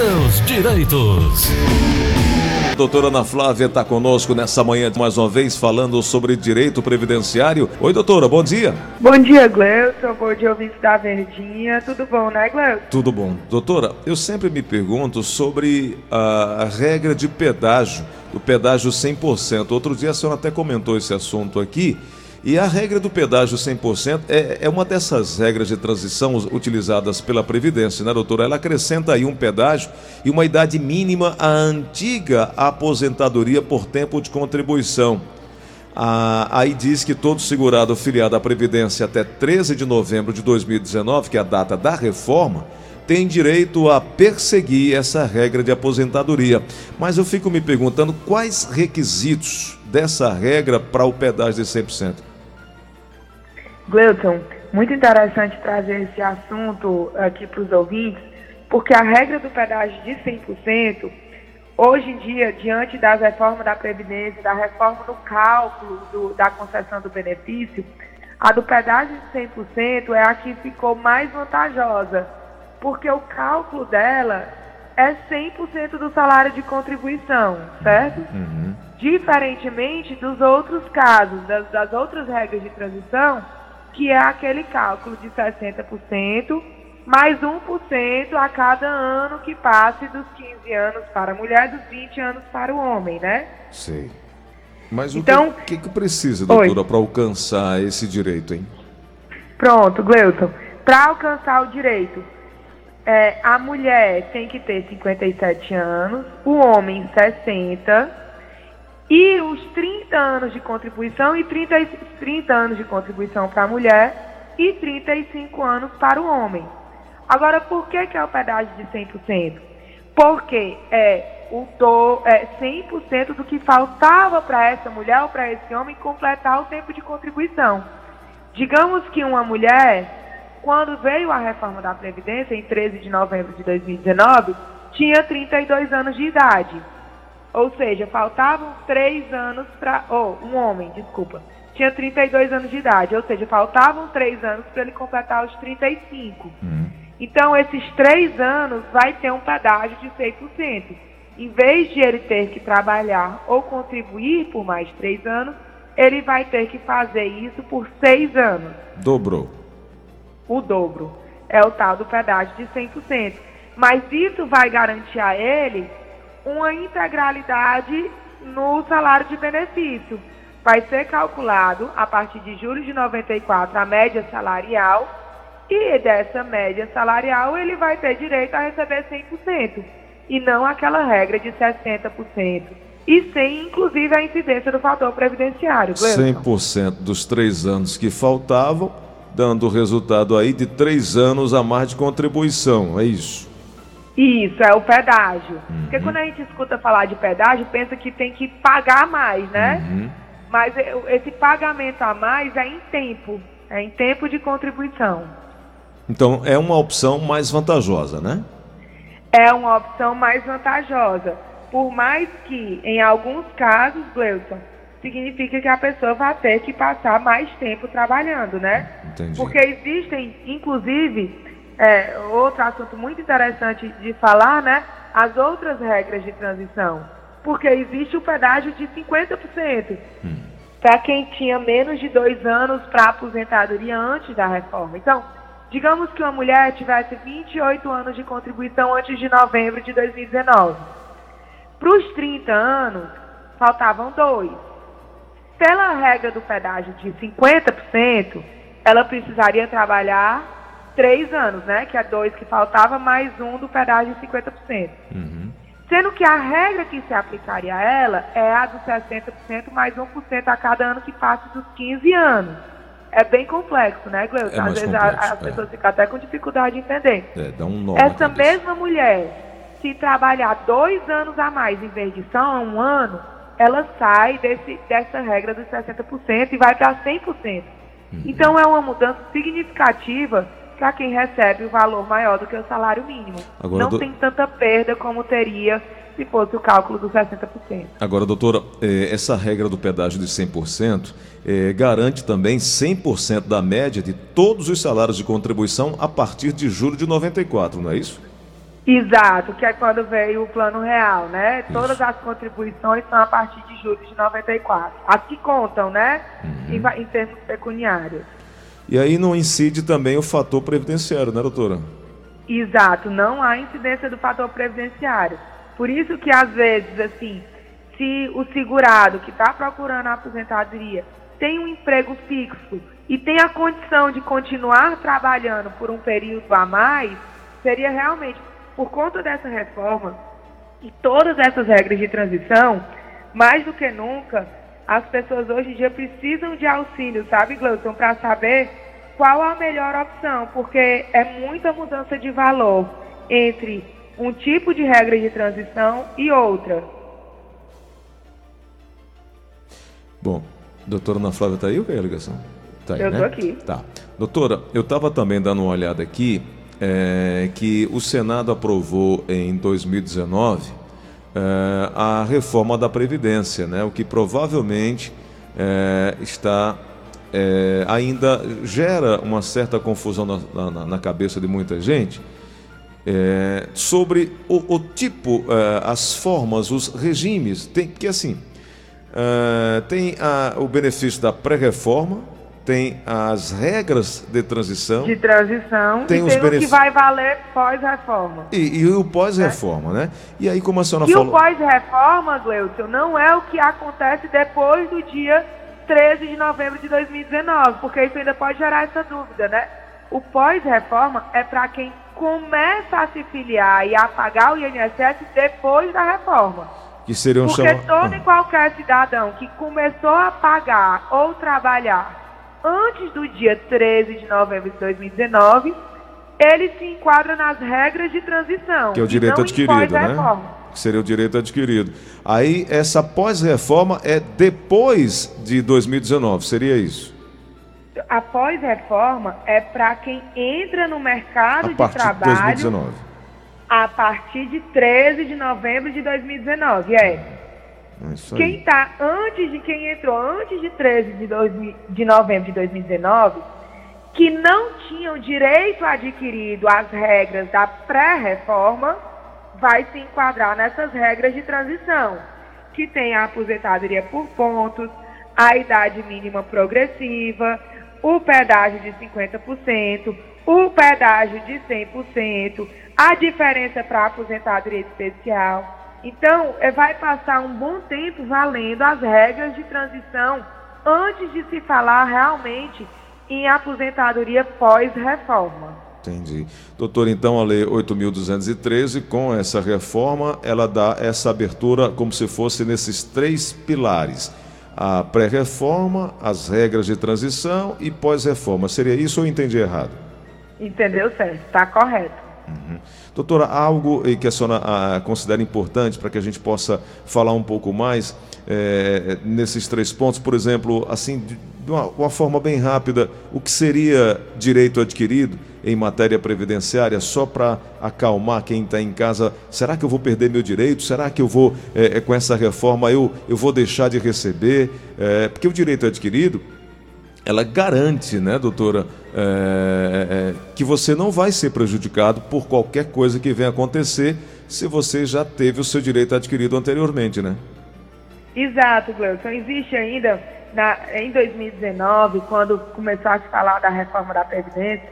seus direitos. Doutora Ana Flávia está conosco nessa manhã mais uma vez falando sobre direito previdenciário. Oi, doutora, bom dia. Bom dia, Gleuton. Bom dia, ouvinte da Verdinha. Tudo bom, né, Gleuton? Tudo bom. Doutora, eu sempre me pergunto sobre a regra de pedágio, do pedágio 100%. Outro dia a senhora até comentou esse assunto aqui. E a regra do pedágio 100% é, é uma dessas regras de transição utilizadas pela Previdência, né, doutora? Ela acrescenta aí um pedágio e uma idade mínima à antiga aposentadoria por tempo de contribuição. Ah, aí diz que todo segurado filiado à Previdência até 13 de novembro de 2019, que é a data da reforma, tem direito a perseguir essa regra de aposentadoria. Mas eu fico me perguntando quais requisitos dessa regra para o pedágio de 100%. Gleuton, muito interessante trazer esse assunto aqui para os ouvintes, porque a regra do pedágio de 100%, hoje em dia, diante das reformas da Previdência, da reforma do cálculo do, da concessão do benefício, a do pedágio de 100% é a que ficou mais vantajosa, porque o cálculo dela é 100% do salário de contribuição, certo? Uhum. Diferentemente dos outros casos, das, das outras regras de transição, que é aquele cálculo de 60%, mais 1% a cada ano que passe dos 15 anos para a mulher, dos 20 anos para o homem, né? Sei. Mas então, o que, que, que precisa, doutora, para alcançar esse direito, hein? Pronto, Gleuton. Para alcançar o direito, é, a mulher tem que ter 57 anos, o homem 60 e os 30 anos de contribuição e 30, 30 anos de contribuição para a mulher e 35 anos para o homem. Agora, por que, que é o pedágio de 100%? Porque é, o do, é 100% do que faltava para essa mulher ou para esse homem completar o tempo de contribuição. Digamos que uma mulher, quando veio a reforma da Previdência, em 13 de novembro de 2019, tinha 32 anos de idade. Ou seja, faltavam três anos para. Ou, oh, um homem, desculpa. Tinha 32 anos de idade, ou seja, faltavam três anos para ele completar os 35. Uhum. Então, esses três anos vai ter um pedágio de 100%. Em vez de ele ter que trabalhar ou contribuir por mais três anos, ele vai ter que fazer isso por seis anos. Dobrou. O dobro. É o tal do pedágio de 100%. Mas isso vai garantir a ele uma integralidade no salário de benefício. Vai ser calculado, a partir de julho de 94, a média salarial, e dessa média salarial ele vai ter direito a receber 100%, e não aquela regra de 60%. E sem, inclusive, a incidência do fator previdenciário. Gleison. 100% dos três anos que faltavam, dando o resultado aí de três anos a mais de contribuição, é isso? Isso, é o pedágio. Uhum. Porque quando a gente escuta falar de pedágio, pensa que tem que pagar mais, né? Uhum. Mas esse pagamento a mais é em tempo, é em tempo de contribuição. Então é uma opção mais vantajosa, né? É uma opção mais vantajosa. Por mais que, em alguns casos, Gleuton, significa que a pessoa vai ter que passar mais tempo trabalhando, né? Entendi. Porque existem, inclusive, é, outro assunto muito interessante de falar, né? As outras regras de transição. Porque existe o pedágio de 50%. Hum. Para quem tinha menos de dois anos para aposentadoria antes da reforma. Então, digamos que uma mulher tivesse 28 anos de contribuição antes de novembro de 2019. Para os 30 anos, faltavam dois. Pela regra do pedágio de 50%, ela precisaria trabalhar três anos, né? Que é dois que faltava, mais um do pedágio de 50%. Uhum. Sendo que a regra que se aplicaria a ela é a dos 60% mais 1% a cada ano que passa dos 15 anos. É bem complexo, né, Gleuton? É Às vezes complexo, as é. pessoas ficam até com dificuldade de entender. É, dá um Essa mesma mulher, se trabalhar dois anos a mais em vez de só um ano, ela sai desse, dessa regra dos 60% e vai para 100%. Uhum. Então é uma mudança significativa para quem recebe o valor maior do que o salário mínimo. Agora, não do... tem tanta perda como teria se fosse o cálculo dos 60%. Agora, doutora, eh, essa regra do pedágio de 100% eh, garante também 100% da média de todos os salários de contribuição a partir de julho de 94, não é isso? Exato, que é quando veio o plano real, né? Isso. Todas as contribuições são a partir de julho de 94. As que contam, né? Uhum. Em, em termos pecuniários. E aí não incide também o fator previdenciário, né, doutora? Exato, não há incidência do fator previdenciário. Por isso que às vezes, assim, se o segurado que está procurando a aposentadoria tem um emprego fixo e tem a condição de continuar trabalhando por um período a mais, seria realmente por conta dessa reforma e todas essas regras de transição, mais do que nunca, as pessoas hoje em dia precisam de auxílio, sabe, Gleuton, para saber qual a melhor opção, porque é muita mudança de valor entre um tipo de regra de transição e outra. Bom, doutora Ana Flávia está aí ou é a ligação? Tá aí, eu estou né? aqui. Tá. Doutora, eu estava também dando uma olhada aqui é, que o Senado aprovou em 2019 é, a reforma da Previdência, né, o que provavelmente é, está é, ainda gera uma certa confusão na, na, na cabeça de muita gente sobre o, o tipo, as formas, os regimes. Tem, porque assim, tem a, o benefício da pré-reforma, tem as regras de transição. De transição. Tem, e os tem o que vai valer pós-reforma. E, e, o pós-reforma, né? E aí, como a senhora e falou... E o pós-reforma, Gleuton, não é o que acontece depois do dia 13 de novembro de 2019, porque isso ainda pode gerar essa dúvida, né? O pós-reforma é para quem começa a se filiar e a pagar o INSS depois da reforma. Que seriam Porque chama... todo e qualquer cidadão que começou a pagar ou trabalhar antes do dia 13 de novembro de 2019, ele se enquadra nas regras de transição. Que é o direito adquirido, né? Que seria o direito adquirido. Aí, essa pós-reforma é depois de 2019, seria isso? A pós-reforma é para quem entra no mercado de trabalho. De 2019. A partir de 13 de novembro de 2019, é. É quem está antes de quem entrou antes de 13 de, dois, de novembro de 2019, que não tinham direito adquirido às regras da pré-reforma, vai se enquadrar nessas regras de transição, que tem a aposentadoria por pontos, a idade mínima progressiva, o pedágio de 50%, o pedágio de 100%, a diferença para a aposentadoria especial então, é, vai passar um bom tempo valendo as regras de transição antes de se falar realmente em aposentadoria pós-reforma. Entendi. Doutor, então a Lei 8.213, com essa reforma, ela dá essa abertura como se fosse nesses três pilares: a pré-reforma, as regras de transição e pós-reforma. Seria isso ou eu entendi errado? Entendeu certo, está correto. Uhum. Doutora, algo que a senhora ah, considera importante para que a gente possa falar um pouco mais é, nesses três pontos, por exemplo, assim, de uma, uma, forma bem rápida, o que seria direito adquirido em matéria previdenciária, só para acalmar quem está em casa? Será que eu vou perder meu direito? Será que eu vou, é, com essa reforma, eu, eu vou deixar de receber? É, porque o direito adquirido ela garante, né, doutora, é, é, que você não vai ser prejudicado por qualquer coisa que venha acontecer se você já teve o seu direito adquirido anteriormente, né? Exato, Gleuton. Existe ainda, na, em 2019, quando começou a se falar da reforma da Previdência,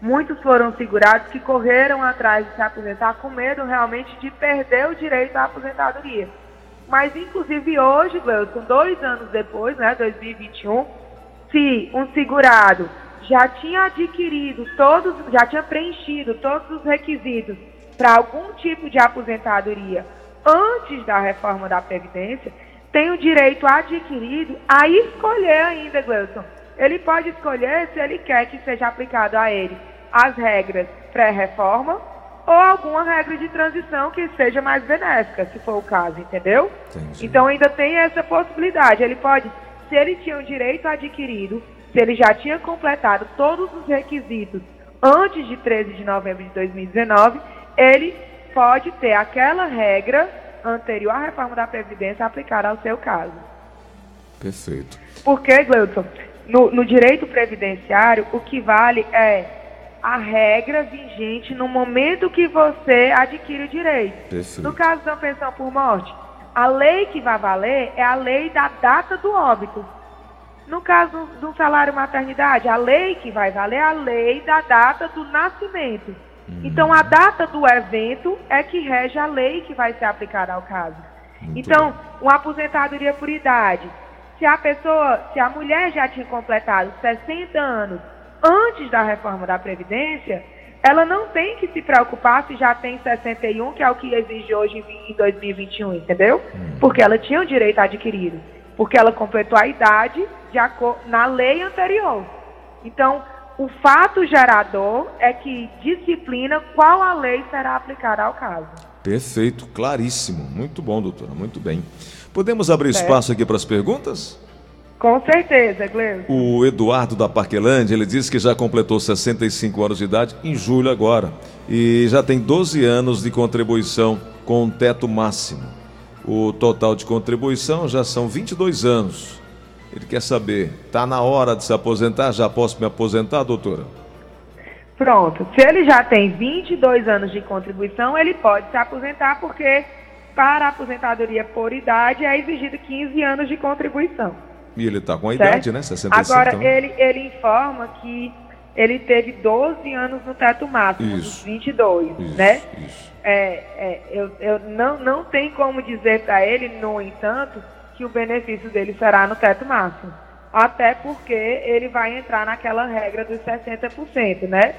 muitos foram segurados que correram atrás de se aposentar com medo realmente de perder o direito à aposentadoria. Mas, inclusive, hoje, Gleuton, dois anos depois, né, 2021, se um segurado já tinha adquirido todos, já tinha preenchido todos os requisitos para algum tipo de aposentadoria antes da reforma da Previdência, tem o direito adquirido a escolher ainda, Gleuson. Ele pode escolher se ele quer que seja aplicado a ele as regras pré-reforma ou alguma regra de transição que seja mais benéfica, se for o caso, entendeu? Entendi. Então ainda tem essa possibilidade. Ele pode se ele tinha o direito adquirido, se ele já tinha completado todos os requisitos antes de 13 de novembro de 2019, ele pode ter aquela regra anterior à reforma da Previdência aplicada ao seu caso. Perfeito. Porque, Gleudson, no, no direito previdenciário, o que vale é a regra vigente no momento que você adquire o direito. Perfeito. No caso da pensão por morte, a lei que vai valer é a lei da data do óbito. No caso do salário maternidade, a lei que vai valer é a lei da data do nascimento. Então, a data do evento é que rege a lei que vai ser aplicada ao caso. Então, uma aposentadoria por idade. Se a pessoa, se a mulher já tinha completado 60 anos antes da reforma da Previdência, ela não tem que se preocupar se já tem 61, que é o que exige hoje em 2021, entendeu? Porque ela tinha o direito adquirido. Porque ela completou a idade na lei anterior. Então, o fato gerador é que disciplina qual a lei será aplicada ao caso. Perfeito, claríssimo. Muito bom, doutora, muito bem. Podemos abrir espaço aqui para as perguntas? Com certeza, Gleu. O Eduardo da Parquelândia, ele disse que já completou 65 anos de idade em julho agora e já tem 12 anos de contribuição com um teto máximo. O total de contribuição já são 22 anos. Ele quer saber, está na hora de se aposentar? Já posso me aposentar, doutora? Pronto. Se ele já tem 22 anos de contribuição, ele pode se aposentar, porque para a aposentadoria por idade é exigido 15 anos de contribuição. E ele está com a certo? idade, né? 65 Agora, então. ele, ele informa que ele teve 12 anos no teto máximo, Isso. dos 22, Isso, né? isso. É, é, eu, eu não, não tem como dizer para ele, no entanto, que o benefício dele será no teto máximo. Até porque ele vai entrar naquela regra dos 60%, né?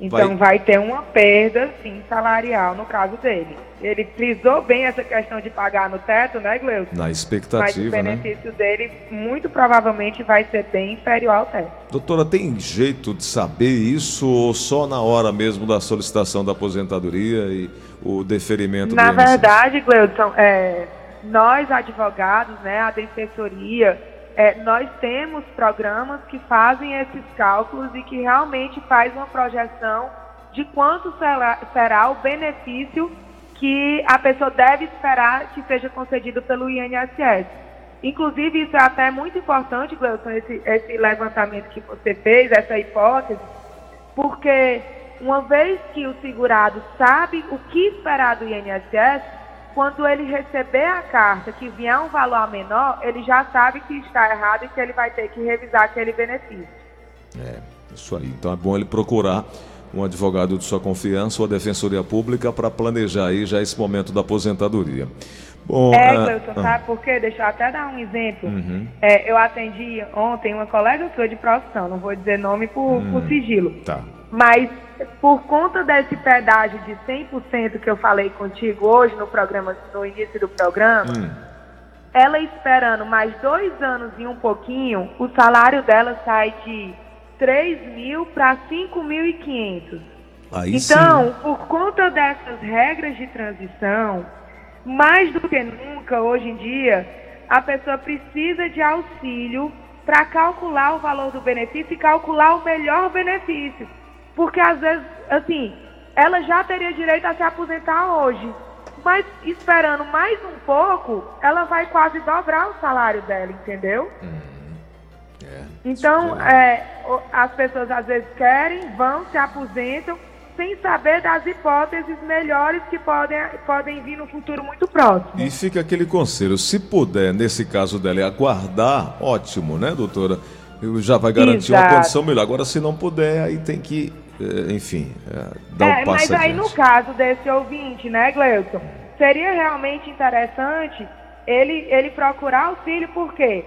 Então vai, ter uma perda, sim, salarial no caso dele. Ele frisou bem essa questão de pagar no teto, né, Gleuton? Na Mas o expectativa, né? benefício dele muito provavelmente vai ser bem inferior ao teto. Doutora, tem jeito de saber isso ou só na hora mesmo da solicitação da aposentadoria e o deferimento Na verdade, Gleudson, é, nós advogados, né, a defensoria, é, nós temos programas que fazem esses cálculos e que realmente faz uma projeção de quanto será, será o benefício que a pessoa deve esperar que seja concedido pelo INSS. Inclusive, isso é até muito importante, Gleudson, esse, esse levantamento que você fez, essa hipótese, porque uma vez que o segurado sabe o que esperar do INSS, quando ele receber a carta que vier um valor menor, ele já sabe que está errado e que ele vai ter que revisar aquele benefício. É, isso aí. Então é bom ele procurar um advogado de sua confiança ou a defensoria pública para planejar aí já esse momento da aposentadoria. Bom, É, ah, Cleuton, ah, sabe por quê? Deixa eu até dar um exemplo. Uhum. É, eu atendi ontem uma colega sua de profissão, não vou dizer nome por, por sigilo. Tá. Mas por conta desse pedágio de 100% que eu falei contigo hoje no programa, no início do programa, Hum. ela esperando mais dois anos e um pouquinho, o salário dela sai de 3 mil para 5.500. Aí Então, por conta dessas regras de transição, mais do que nunca hoje em dia, a pessoa precisa de auxílio para calcular o valor do benefício e calcular o melhor benefício. Porque às vezes, assim, ela já teria direito a se aposentar hoje. Mas esperando mais um pouco, ela vai quase dobrar o salário dela, entendeu? sim. É. Então, é, o- as pessoas às vezes querem, vão, se aposentam, sem saber das hipóteses melhores que podem, podem vir no futuro muito próximo. E fica aquele conselho, se puder, nesse caso dela, é aguardar, ótimo, né, doutora? Eu Já vai garantir uma Exato. condição melhor. Agora, se não puder, aí tem que, eh, enfim, eh, dar É, o passo mas aí no caso desse ouvinte, né, Gleuton, seria realmente interessante ele, ele procurar auxílio, porque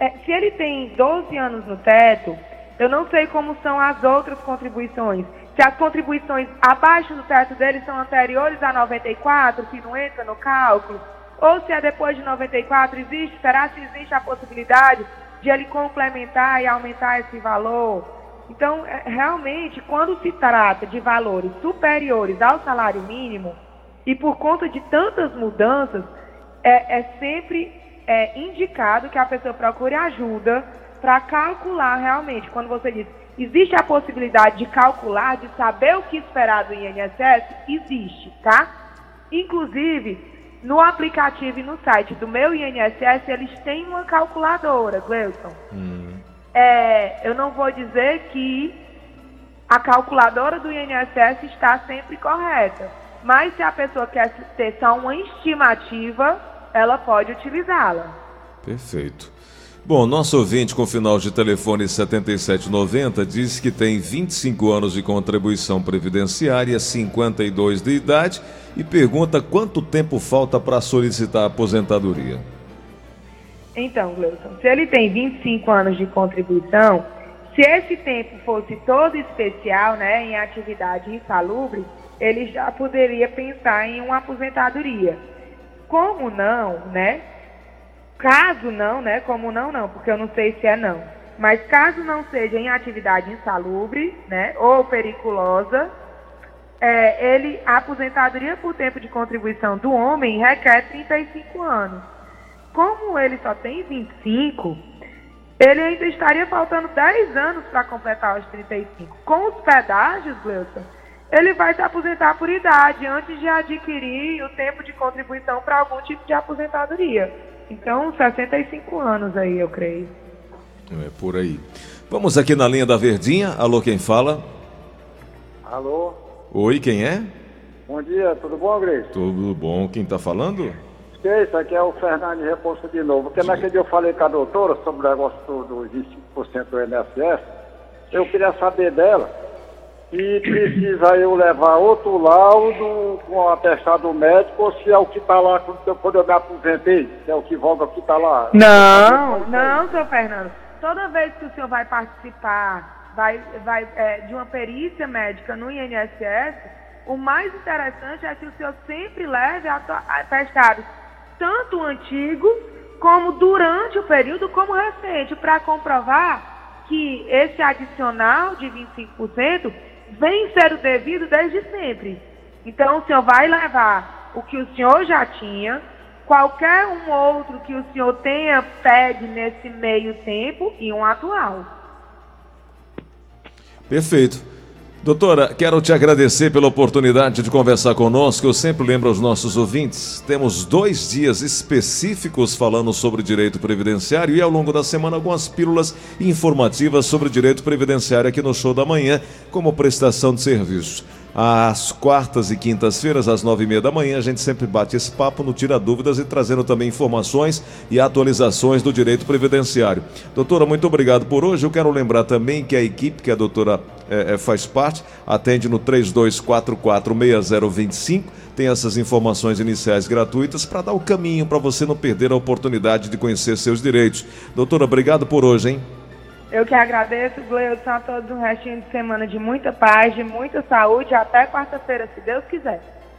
é, se ele tem 12 anos no teto, eu não sei como são as outras contribuições. Se as contribuições abaixo do teto dele são anteriores a 94, que não entra no cálculo, ou se é depois de 94, existe, será se existe a possibilidade de ele complementar e aumentar esse valor? Então, é, realmente, quando se trata de valores superiores ao salário mínimo, e por conta de tantas mudanças, é, é sempre é, indicado que a pessoa procure ajuda para calcular realmente. Quando você diz, existe a possibilidade de calcular, de saber o que esperar do INSS? Existe, tá? Inclusive, no aplicativo e no site do meu INSS, eles têm uma calculadora, Gleuton. É, eu não vou dizer que a calculadora do INSS está sempre correta. Mas se a pessoa quer ter só uma estimativa, ela pode utilizá-la. Perfeito. Bom, nosso ouvinte com final de telefone 7790 diz que tem 25 anos de contribuição previdenciária, 52 de idade e pergunta quanto tempo falta para solicitar a aposentadoria. Então, Gleuson, se ele tem 25 anos de contribuição, se esse tempo fosse todo especial, né, em atividade insalubre, ele já poderia pensar em uma aposentadoria. Como não, né? Caso não, né? Como não, não, porque eu não sei se é não. Mas caso não seja em atividade insalubre, né? Ou periculosa, é, ele, a aposentadoria por tempo de contribuição do homem requer 35 anos. Como ele só tem 25, ele ainda estaria faltando 10 anos para completar os 35. Com os pedágios, Gleuson, ele vai se aposentar por idade antes de adquirir o tempo de contribuição para algum tipo de aposentadoria. Então, 65 anos aí, eu creio. É por aí. Vamos aqui na linha da Verdinha. Alô, quem fala? Alô? Oi, quem é? Bom dia, tudo bom, Grace? Tudo bom. Quem está falando? Isso aqui é o Fernando Repouso de novo. Porque naquele dia eu falei com a doutora sobre o negócio dos 25% do INSS. Eu queria saber dela se precisa eu levar outro laudo com o atestado médico ou se é o que está lá quando eu me aposentei, se é o que volta que está lá. Não, não, seu Fernando. Toda vez que o senhor vai participar vai, vai, é, de uma perícia médica no INSS, o mais interessante é que o senhor sempre leve atestados tanto antigos como durante o período como recente, para comprovar que esse adicional de 25% vem sendo devido desde sempre. Então, o senhor vai levar o que o senhor já tinha, qualquer um outro que o senhor tenha pede nesse meio tempo e um atual. Perfeito. Doutora, quero te agradecer pela oportunidade de conversar conosco. Eu sempre lembro aos nossos ouvintes, temos dois dias específicos falando sobre direito previdenciário e ao longo da semana algumas pílulas informativas sobre direito previdenciário aqui no Show da Manhã, como prestação de serviço. Às quartas e quintas-feiras, às nove e meia da manhã, a gente sempre bate esse papo no Tira Dúvidas e trazendo também informações e atualizações do direito previdenciário. Doutora, muito obrigado por hoje. Eu quero lembrar também que a equipe que a doutora é, é, faz parte atende no 32446025. Tem essas informações iniciais gratuitas para dar o caminho para você não perder a oportunidade de conhecer seus direitos. Doutora, obrigado por hoje, hein? Eu que agradeço, Gleudson, a todos um restinho de semana de muita paz, de muita saúde. Até quarta-feira, se Deus quiser.